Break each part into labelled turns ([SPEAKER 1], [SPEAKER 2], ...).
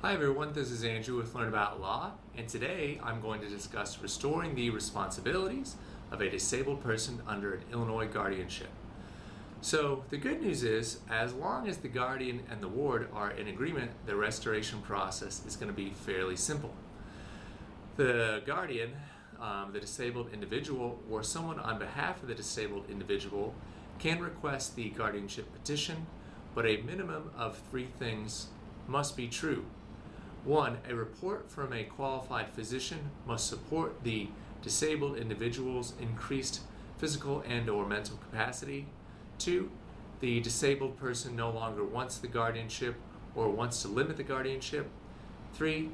[SPEAKER 1] Hi everyone, this is Andrew with Learn About Law, and today I'm going to discuss restoring the responsibilities of a disabled person under an Illinois guardianship. So, the good news is, as long as the guardian and the ward are in agreement, the restoration process is going to be fairly simple. The guardian, um, the disabled individual, or someone on behalf of the disabled individual can request the guardianship petition, but a minimum of three things must be true one, a report from a qualified physician must support the disabled individual's increased physical and or mental capacity. Two, the disabled person no longer wants the guardianship or wants to limit the guardianship. Three,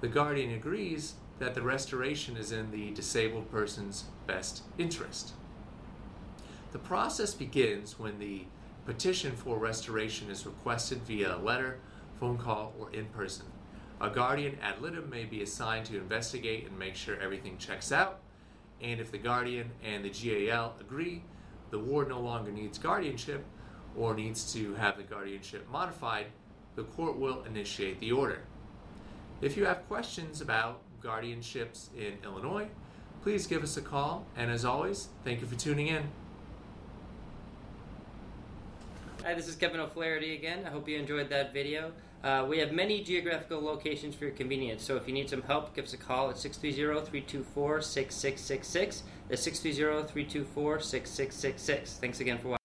[SPEAKER 1] the guardian agrees that the restoration is in the disabled person's best interest. The process begins when the petition for restoration is requested via letter, phone call, or in person. A guardian ad litem may be assigned to investigate and make sure everything checks out. And if the guardian and the GAL agree, the ward no longer needs guardianship or needs to have the guardianship modified, the court will initiate the order. If you have questions about guardianships in Illinois, please give us a call. And as always, thank you for tuning in.
[SPEAKER 2] Hi, this is Kevin O'Flaherty again. I hope you enjoyed that video. Uh, we have many geographical locations for your convenience, so if you need some help, give us a call at 630-324-6666. That's 630-324-6666. Thanks again for watching.